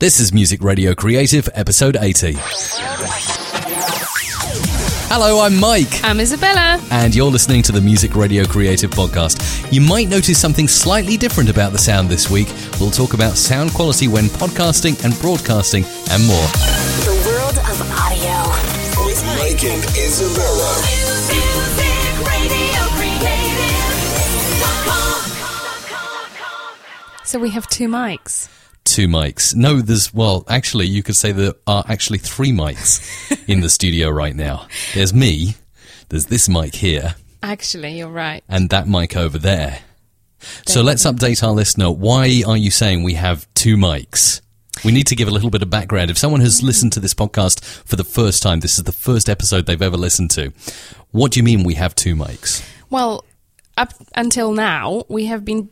This is Music Radio Creative, episode 80. Hello, I'm Mike. I'm Isabella. And you're listening to the Music Radio Creative podcast. You might notice something slightly different about the sound this week. We'll talk about sound quality when podcasting and broadcasting and more. The world of audio. With Mike and Isabella. So we have two mics. Two mics. No, there's, well, actually, you could say there are actually three mics in the studio right now. There's me, there's this mic here, Actually, you're right. and that mic over there. So let's update our listener. Why are you saying we have two mics? We need to give a little bit of background. If someone has mm. listened to this podcast for the first time, this is the first episode they've ever listened to. What do you mean we have two mics? Well, up until now, we have been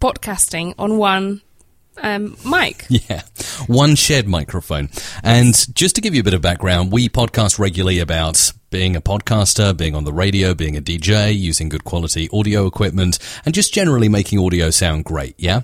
podcasting on one um, mic. Yeah, one shared microphone. And just to give you a bit of background, we podcast regularly about being a podcaster, being on the radio, being a DJ, using good quality audio equipment, and just generally making audio sound great. Yeah.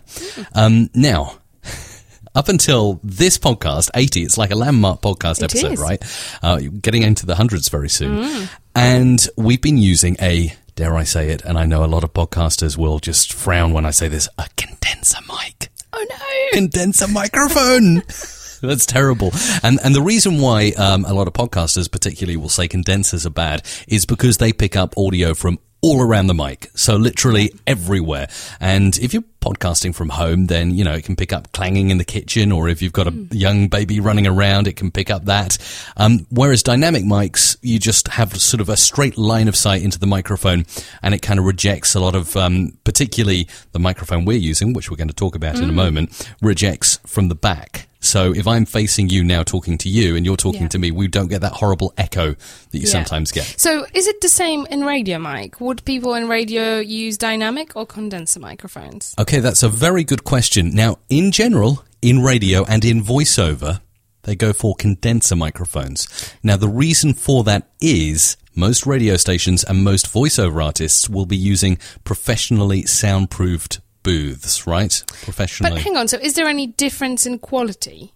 Um, now, up until this podcast, 80, it's like a landmark podcast It episode, is. right? Uh, getting into the hundreds very soon. And we've been using a, dare I say it, and I know a lot of podcasters will just frown when I say this, a condenser mic Oh no! condenser microphone. That's terrible. And and the reason why um, a lot of podcasters, particularly, will say condensers are bad is because they pick up audio from all around the mic, so literally everywhere. And if you're podcasting from home, then you know it can pick up clanging in the kitchen, or if you've got a young baby running around, it can pick up that. Um, whereas dynamic mics, you just have sort of a straight line of sight into the microphone, and it kind of rejects a lot of, um, particularly the microphone we're using, which we're going to talk about in a moment, rejects from the back. So if I'm facing you now talking to you and you're talking Yeah. to me, we don't get that horrible echo that you Yeah. sometimes get. So, is it the same in radio Mike? Would people in radio use dynamic or condenser microphones? Okay, that's a very good question. Now, in general, in radio and in voiceover, they go for condenser microphones. Now, the reason for that is most radio stations and most voiceover artists will be using professionally soundproofed booths, right? Professionally. But hang on. So, is there any difference in quality?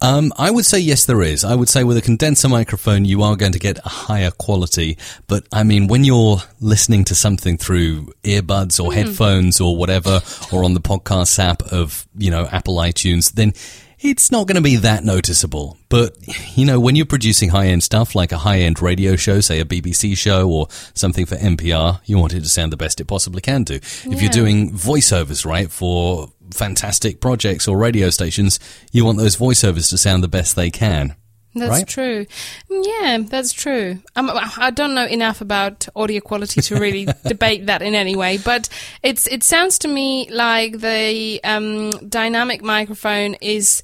Um, I would say yes, there is. I would say with a condenser microphone, you are going to get a higher quality. But I mean, when you're listening to something through earbuds or headphones or whatever, or on the podcast app of, you know, Apple iTunes, then it's not going to be that noticeable. But, you know, when you're producing high end stuff like a high end radio show, say a BBC show or something for NPR, you want it to sound the best it possibly can do. If you're doing voiceovers, right, for fantastic projects or radio stations, you want those voiceovers to sound the best they can. That's Right? true. Yeah, that's true. Um, I don't know enough about audio quality to really debate that in any way, but it's it sounds to me like the um, dynamic microphone is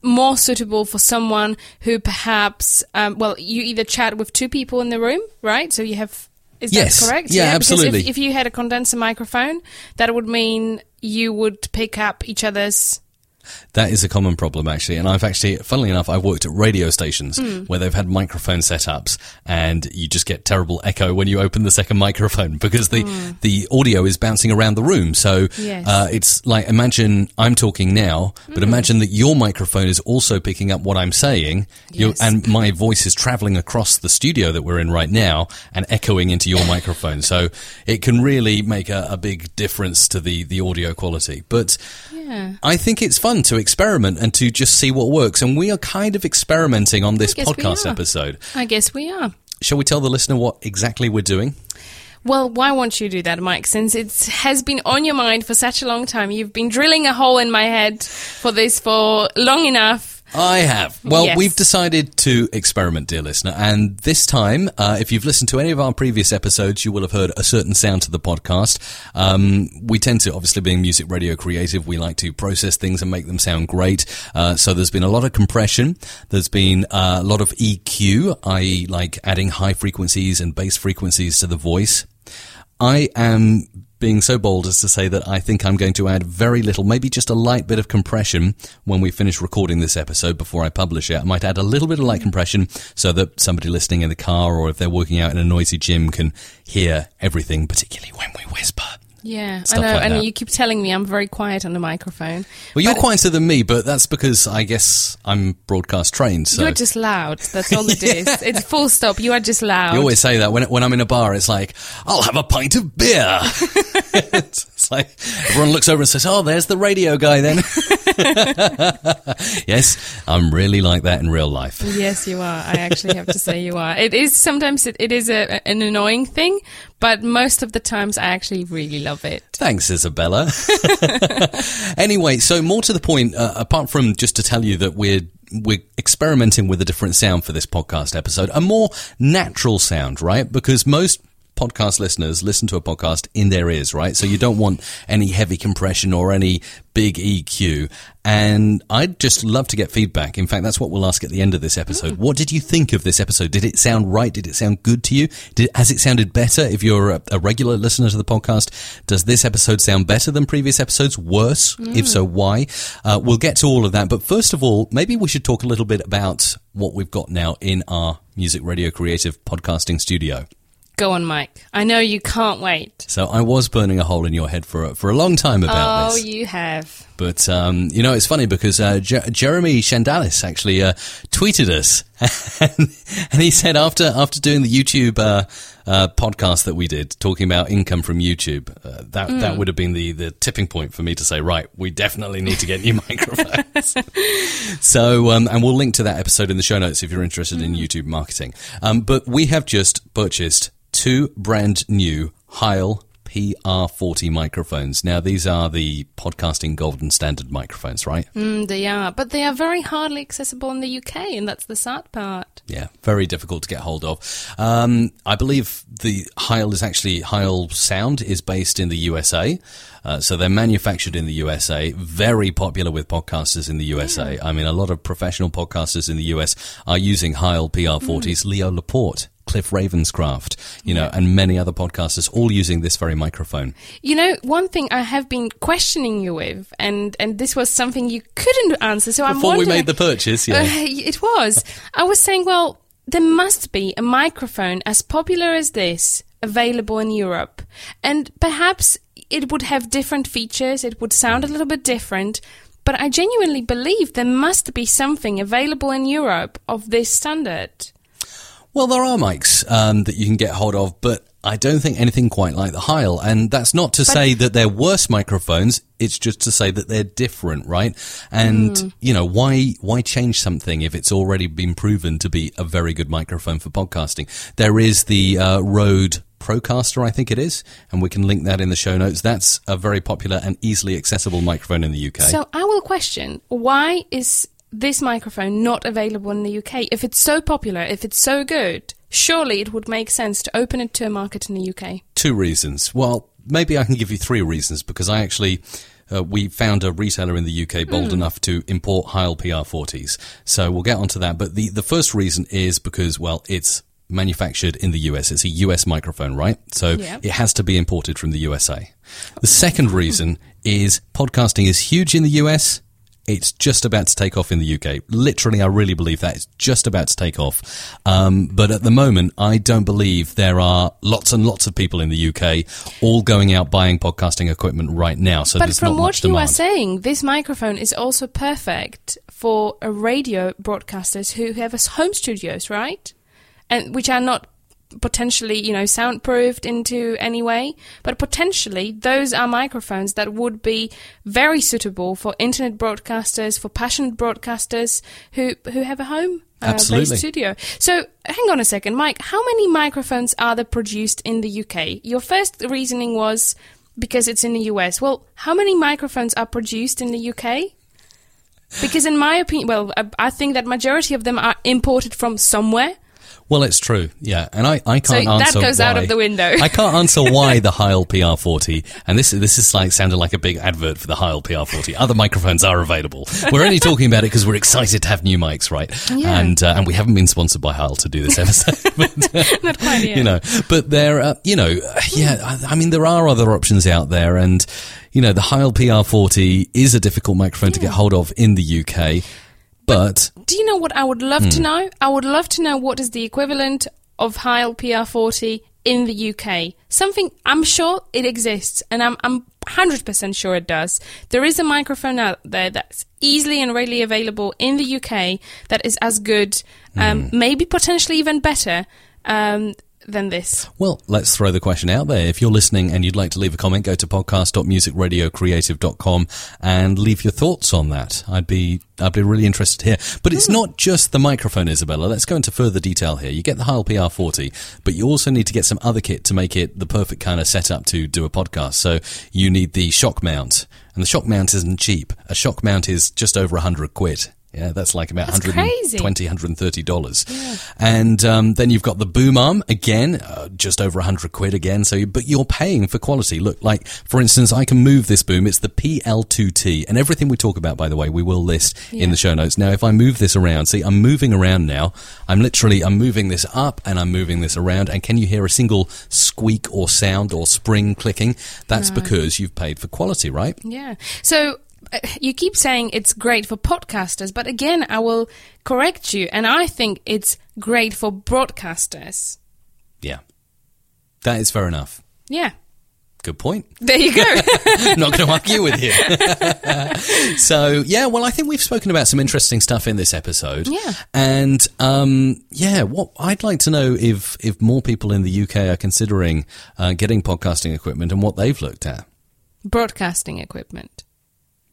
more suitable for someone who perhaps um, well you either chat with two people in the room right so you have is Yes. that correct Yeah, because absolutely. if, if you had a condenser microphone that would mean you would pick up each other's That is a common problem, actually. And I've actually, funnily enough, I've worked at radio stations Hmm. where they've had microphone setups and you just get terrible echo when you open the second microphone because the, the audio is bouncing around the room. So. Yes. Uh, it's like, imagine I'm talking now, but imagine that your microphone is also picking up what I'm saying. Yes. and my voice is traveling across the studio that we're in right now and echoing into your microphone. So it can really make a, a big difference to the, the audio quality. But yeah I think it's fun to experiment and to just see what works. And we are kind of experimenting on this podcast episode. I guess we are. Shall we tell the listener what exactly we're doing? Well, why won't you do that, Mike? Since it has been on your mind for such a long time, you've been drilling a hole in my head for this for long enough. I have. Well, Yes. we've decided to experiment, dear listener. And this time, uh, if you've listened to any of our previous episodes, you will have heard a certain sound to the podcast. Um, we tend to, obviously, being music radio creative, we like to process things and make them sound great. Uh, so there's been a lot of compression. There's been uh, a lot of EQ, i.e., like adding high frequencies and bass frequencies to the voice. I am being so bold as to say that I think I'm going to add very little, maybe just a light bit of compression when we finish recording this episode before I publish it. I might add a little bit of light compression so that somebody listening in the car or if they're working out in a noisy gym can hear everything, particularly when we whisper. Yeah, I know, like and that. you keep telling me I'm very quiet on the microphone. Well, you're quieter than me, but that's because I guess I'm broadcast trained. So You're just loud. That's all it is. It's full stop. You are just loud. You always say that when when I'm in a bar, it's like I'll have a pint of beer. it's like everyone looks over and says, "Oh, there's the radio guy." Then, yes, I'm really like that in real life. Yes, you are. I actually have to say you are. It is sometimes it, it is a, an annoying thing, but most of the times I actually really love it. Thanks, Isabella. anyway, so more to the point, uh, apart from just to tell you that we're we're experimenting with a different sound for this podcast episode, a more natural sound, right? Because most podcast listeners listen to a podcast in their ears, right? So you don't want any heavy compression or any big EQ. And I'd just love to get feedback. In fact, that's what we'll ask at the end of this episode. What did you think of this episode? Did it sound right? Did it sound good to you? Did, has it sounded better? If you're a, a regular listener to the podcast, does this episode sound better than previous episodes? Worse? If so, why? Uh, we'll get to all of that. But first of all, maybe we should talk a little bit about what we've got now in our Music Radio Creative podcasting studio. Go on, Mike. I know you can't wait. So I was burning a hole in your head for a, for a long time about Oh, this. Oh, you have. But um, you know, it's funny because uh, Jer- Jeremy Shandalis actually uh, tweeted us, and, and he said after after doing the YouTube uh, uh, podcast that we did, talking about income from YouTube, uh, that that would have been the the tipping point for me to say, right, we definitely need to get new microphones. so, um, and we'll link to that episode in the show notes if you're interested in YouTube marketing. Um, but we have just purchased two brand new Heil PR40 microphones. Now, these are the podcasting golden standard microphones, right? Mm, they are, but they are very hardly accessible in the UK, and that's the sad part. Yeah, very difficult to get hold of. Um, I believe the Heil is actually Heil Sound is based in the USA, uh, so they're manufactured in the USA. Very popular with podcasters in the USA. I mean, a lot of professional podcasters in the US are using Heil PR40s. Leo Laporte. Cliff Ravenscraft, you know, and many other podcasters all using this very microphone. You know, one thing I have been questioning you with, and and this was something you couldn't answer. So I'm Before we made the purchase, yeah. Uh, it was. I was saying, well, there must be a microphone as popular as this available in Europe, and perhaps it would have different features. It would sound a little bit different. But I genuinely believe there must be something available in Europe of this standard. Well, there are mics um, that you can get hold of, but I don't think anything quite like the Heil. And that's not to say that they're worse microphones. It's just to say that they're different, right? And Hmm. you know why why change something if it's already been proven to be a very good microphone for podcasting? There is the uh, Rode Procaster, I think it is, and we can link that in the show notes. That's a very popular and easily accessible microphone in the UK. So I will question why is this microphone not available in the UK? If it's so popular, if it's so good, surely it would make sense to open it to a market in the UK. Two reasons. Well, maybe I can give you three reasons because I actually. Uh, we found a retailer in the UK bold enough to import Heil PR40s. So we'll get onto that. But the, the first reason is because, well, it's manufactured in the US. It's a US microphone, right? So it has to be imported from the USA. The second reason is podcasting is huge in the US. It's just about to take off in the UK. Literally, I really believe that it's just about to take off. Um, but at the moment, I don't believe there are lots and lots of people in the UK all going out buying podcasting equipment right now. So But from what you demand. are saying, this microphone is also perfect for a radio broadcasters who have a home studios, right? And which are not potentially, you know, soundproofed into any way, but potentially those are microphones that would be very suitable for internet broadcasters, for passionate broadcasters who who have a home uh, Absolutely. based studio. So hang on a second, Mike. How many microphones are there produced in the UK? Your first reasoning was because it's in the US. Well, how many microphones are produced in the UK? Because in my opinion, well, I- I think that majority of them are imported from somewhere. Well, it's true, yeah, and I, I can't that answer goes why. out of the window. I can't answer why the Heil PR40, and this this is like sounded like a big advert for the Heil PR40. Other microphones are available. We're only talking about it because we're excited to have new mics, right? Yeah. And uh, and we haven't been sponsored by Heil to do this episode, but, uh, Not quite yet. you know. But there, uh, you know, uh, yeah. I, I mean, there are other options out there, and you know, the Heil PR40 is a difficult microphone to get hold of in the UK, but Do you know what I would love Hmm. to know? I would love to know what is the equivalent of Heil PR40 in the UK. Something I'm sure it exists, and I'm I'm hundred percent sure it does. There is a microphone out there that's easily and readily available in the UK that is as good, um, maybe potentially even better. Um, than this. Well, let's throw the question out there. If you're listening and you'd like to leave a comment, go to podcast.musicradiocreative.com and leave your thoughts on that. I'd be I'd be really interested here. But it's hmm. not just the microphone, Isabella. Let's go into further detail here. You get the Heil PR40, but you also need to get some other kit to make it the perfect kind of setup to do a podcast. So you need the shock mount. And the shock mount isn't cheap. A shock mount is just over 100 quid. Yeah, that's like about That's 120 crazy. 130 dollars. And um, then you've got the boom arm again uh, just over 100 quid again. So you, but you're paying for quality. Look like for instance i can move this boom. It's the pl2t and everything we talk about by the way we will list in the show notes. Now if i move this around see i'm moving around now. I'm literally i'm moving this up and i'm moving this around. And can you hear a single squeak or sound or spring clicking? That's because you've paid for quality right? Yeah. So you keep saying it's great for podcasters, but again, I will correct you, and I think it's great for broadcasters. yeah that is fair enough Yeah. good point There you go. not going to argue with you. so yeah, well, I think we've spoken about some interesting stuff in this episode. Yeah. and um, yeah, what I'd like to know if if more people in the UK are considering uh, getting podcasting equipment and what they've looked at. Broadcasting equipment.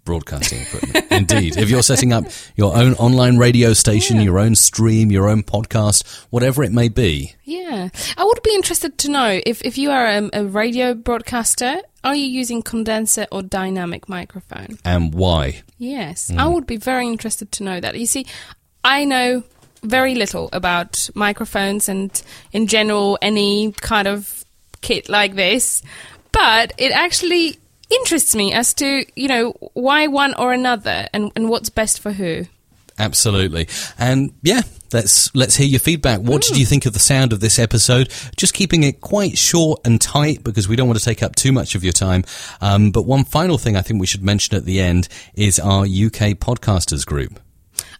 Broadcasting equipment. Indeed. If you're setting up your own online radio station, your own stream, your own podcast, whatever it may be, Yeah. I would be interested to know if, if you are a, a radio broadcaster, are you using condenser or dynamic microphone? and why. Yes. Hmm. I would be very interested to know that. You see, I know very little about microphones and, in general, any kind of kit like this, but it actually interests me as to, you know, why one or another and, and what's best for who. Absolutely. And yeah, let's let's hear your feedback. What Hmm. did you think of the sound of this episode? Just keeping it quite short and tight because we don't want to take up too much of your time. Um, but one final thing I think we should mention at the end is our UK podcasters group.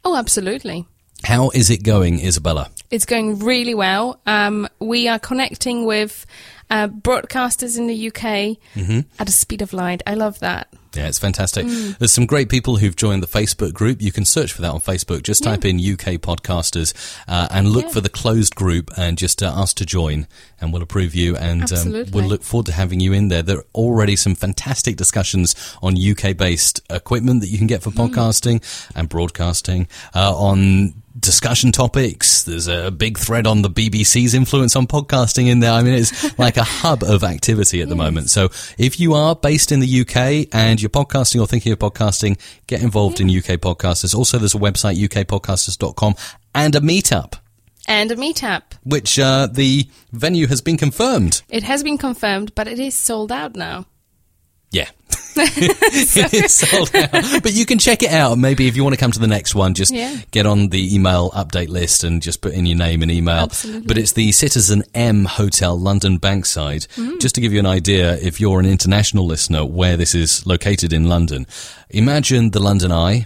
Oh, absolutely. How is it going, Isabella? It's going really well. Um, we are connecting with uh, broadcasters in the UK at a speed of light. I love that. Yeah, it's fantastic. Mm. There's some great people who've joined the Facebook group. You can search for that on Facebook. Just type in UK podcasters uh, and look Yeah. for the closed group and just uh, ask to join, and we'll approve you. And um, we'll look forward to having you in there. There are already some fantastic discussions on UK based equipment that you can get for Mm. podcasting and broadcasting, uh, on discussion topics. There's a big thread on the BBC's influence on podcasting in there. I mean, it's like a hub of activity at the moment. So if you are based in the UK and you're podcasting or thinking of podcasting, get involved in UK podcasters. Also, there's a website, ukpodcasters.com and a meetup, And a meetup. which, uh, the venue has been confirmed. It has been confirmed, but it is sold out now. Yeah. it's sold out. But you can check it out. Maybe if you want to come to the next one, just Yeah. get on the email update list and just put in your name and email. Absolutely. But it's the Citizen M Hotel, London Bankside. Mm. Just to give you an idea, if you're an international listener, where this is located in London, imagine the London Eye,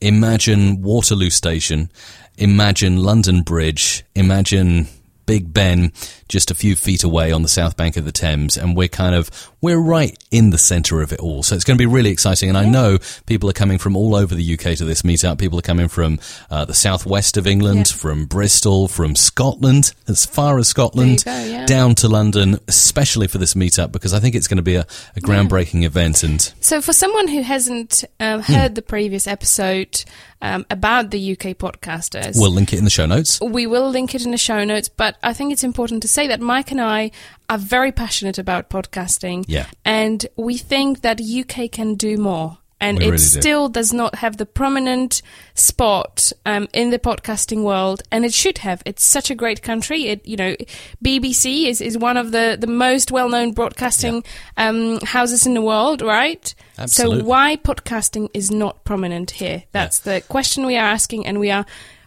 imagine Waterloo Station, imagine London Bridge, imagine Big Ben just a few feet away on the south bank of the Thames, and we're kind of we're right in the centre of it all. So it's going to be really exciting. And I know people are coming from all over the UK to this meetup. People are coming from uh, the southwest of England, Yeah. from Bristol, from Scotland, as far as Scotland, go, yeah. down to London, especially for this meetup because I think it's going to be a, a groundbreaking event. And So, for someone who hasn't um, heard the previous episode um, about the UK podcasters, we'll link it in the show notes. we will link it in the show notes. But I think it's important to say that Mike and I are very passionate about podcasting. Yeah. And we think that UK can do more. And We it really do. still does not have the prominent spot um, in the podcasting world, and it should have. It's such a great country. It, you know, BBC is, is one of the, the most well known broadcasting um, houses in the world, right? Absolutely. So why podcasting is not prominent here? That's the question we are asking, and we are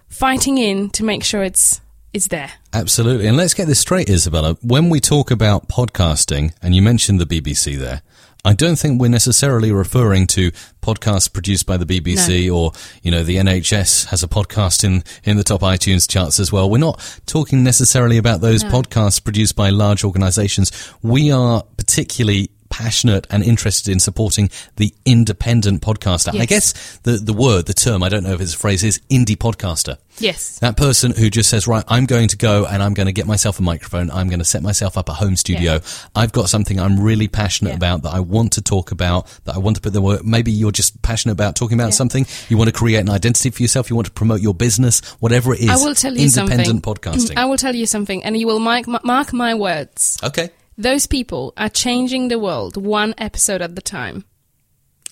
fighting in to make sure it's it's there. Absolutely. And let's get this straight, Isabella. When we talk about podcasting, and you mentioned the BBC there, I don't think we're necessarily referring to podcasts produced by the BBC or, you know, the NHS has a podcast in, in the top iTunes charts as well. We're not talking necessarily about those podcasts produced by large organizations. We are particularly passionate and interested in supporting the independent podcaster. I guess the, the word, the term, I don't know if it's a phrase, is indie podcaster. Yes. That person who just says, right, I'm going to go and I'm going to get myself a microphone. I'm going to set myself up a home studio. Yeah. I've got something I'm really passionate Yeah. about that I want to talk about, that I want to put the word. Maybe you're just passionate about talking about Yeah. something. You want to create an identity for yourself. You want to promote your business, whatever it is. I will tell you independent something. podcasting. I will tell you something, and you will mark, mark my words. okay. Those people are changing the world one episode at the time.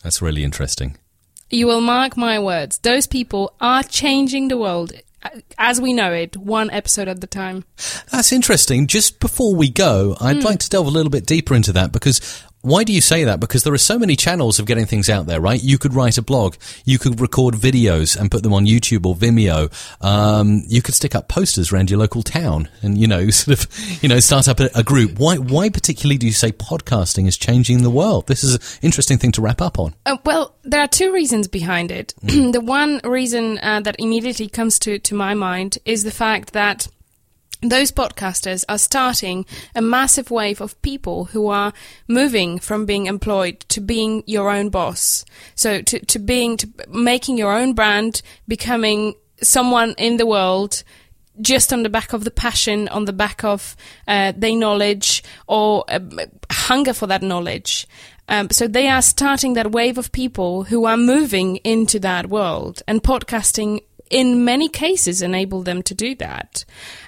That's really interesting. You will mark my words. Those people are changing the world uh, as we know it, one episode at the time. That's interesting. Just before we go, I'd Hmm. like to delve a little bit deeper into that because why do you say that? Because there are so many channels of getting things out there, right? You could write a blog, you could record videos and put them on YouTube or Vimeo. Um, you could stick up posters around your local town and, you know, sort of, you know, start up a, a group. Why, why particularly do you say podcasting is changing the world? This is an interesting thing to wrap up on. Uh, well, there are two reasons behind it. the one reason uh, that immediately comes to, to my mind is the fact that those podcasters are starting a massive wave of people who are moving from being employed to being your own boss. So to, to being, to making your own brand, becoming someone in the world just on the back of the passion, on the back of uh, their knowledge or uh, hunger for that knowledge. Um, so they are starting that wave of people who are moving into that world, and podcasting, in many cases, enable them to do that.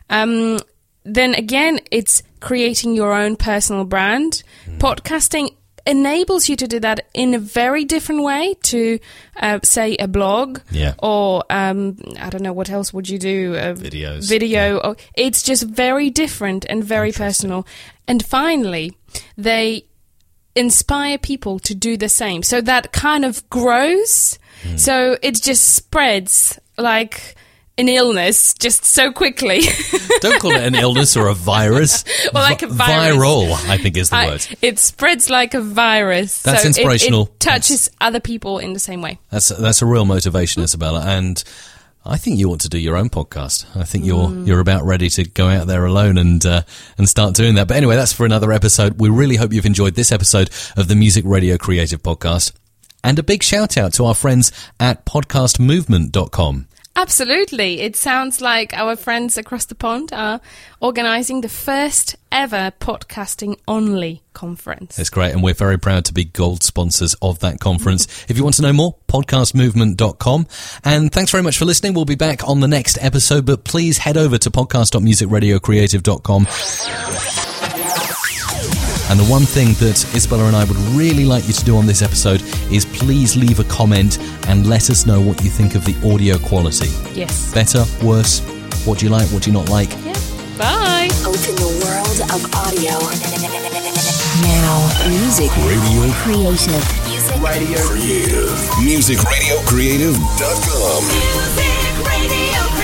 Um, then again, it's creating your own personal brand. Podcasting enables you to do that in a very different way to, uh, say, a blog Yeah. or um, I don't know what else would you do? Uh, Videos. Video. Or, it's just very different and very personal. And finally, they inspire people to do the same. So that kind of grows. Hmm. So it just spreads like an illness just so quickly. Don't call it an illness or a virus. Well, like a virus. Viral, I think is the I- word. it spreads like a virus. That's so it- inspirational. It, touches other people in the same way. That's that's a real motivation, Isabella, and I think you ought to do your own podcast. I think you're you're about ready to go out there alone and uh, and start doing that. But anyway, that's for another episode. We really hope you've enjoyed this episode of the Music Radio Creative Podcast. And a big shout out to our friends at podcastmovement.com. Absolutely. It sounds like our friends across the pond are organizing the first ever podcasting only conference. It's great, and we're very proud to be gold sponsors of that conference. If you want to know more, podcastmovement.com. And thanks very much for listening. We'll be back on the next episode, but please head over to podcast.musicradiocreative.com. And the one thing that Isabella and I would really like you to do on this episode is please leave a comment and let us know what you think of the audio quality. Yes. Better, worse, what do you like, what do you not like? Yeah. Bye. Open the world of audio. Now, music Radio creative. Music radio Creative. MusicRadioCreative.com. Music Radio Creative.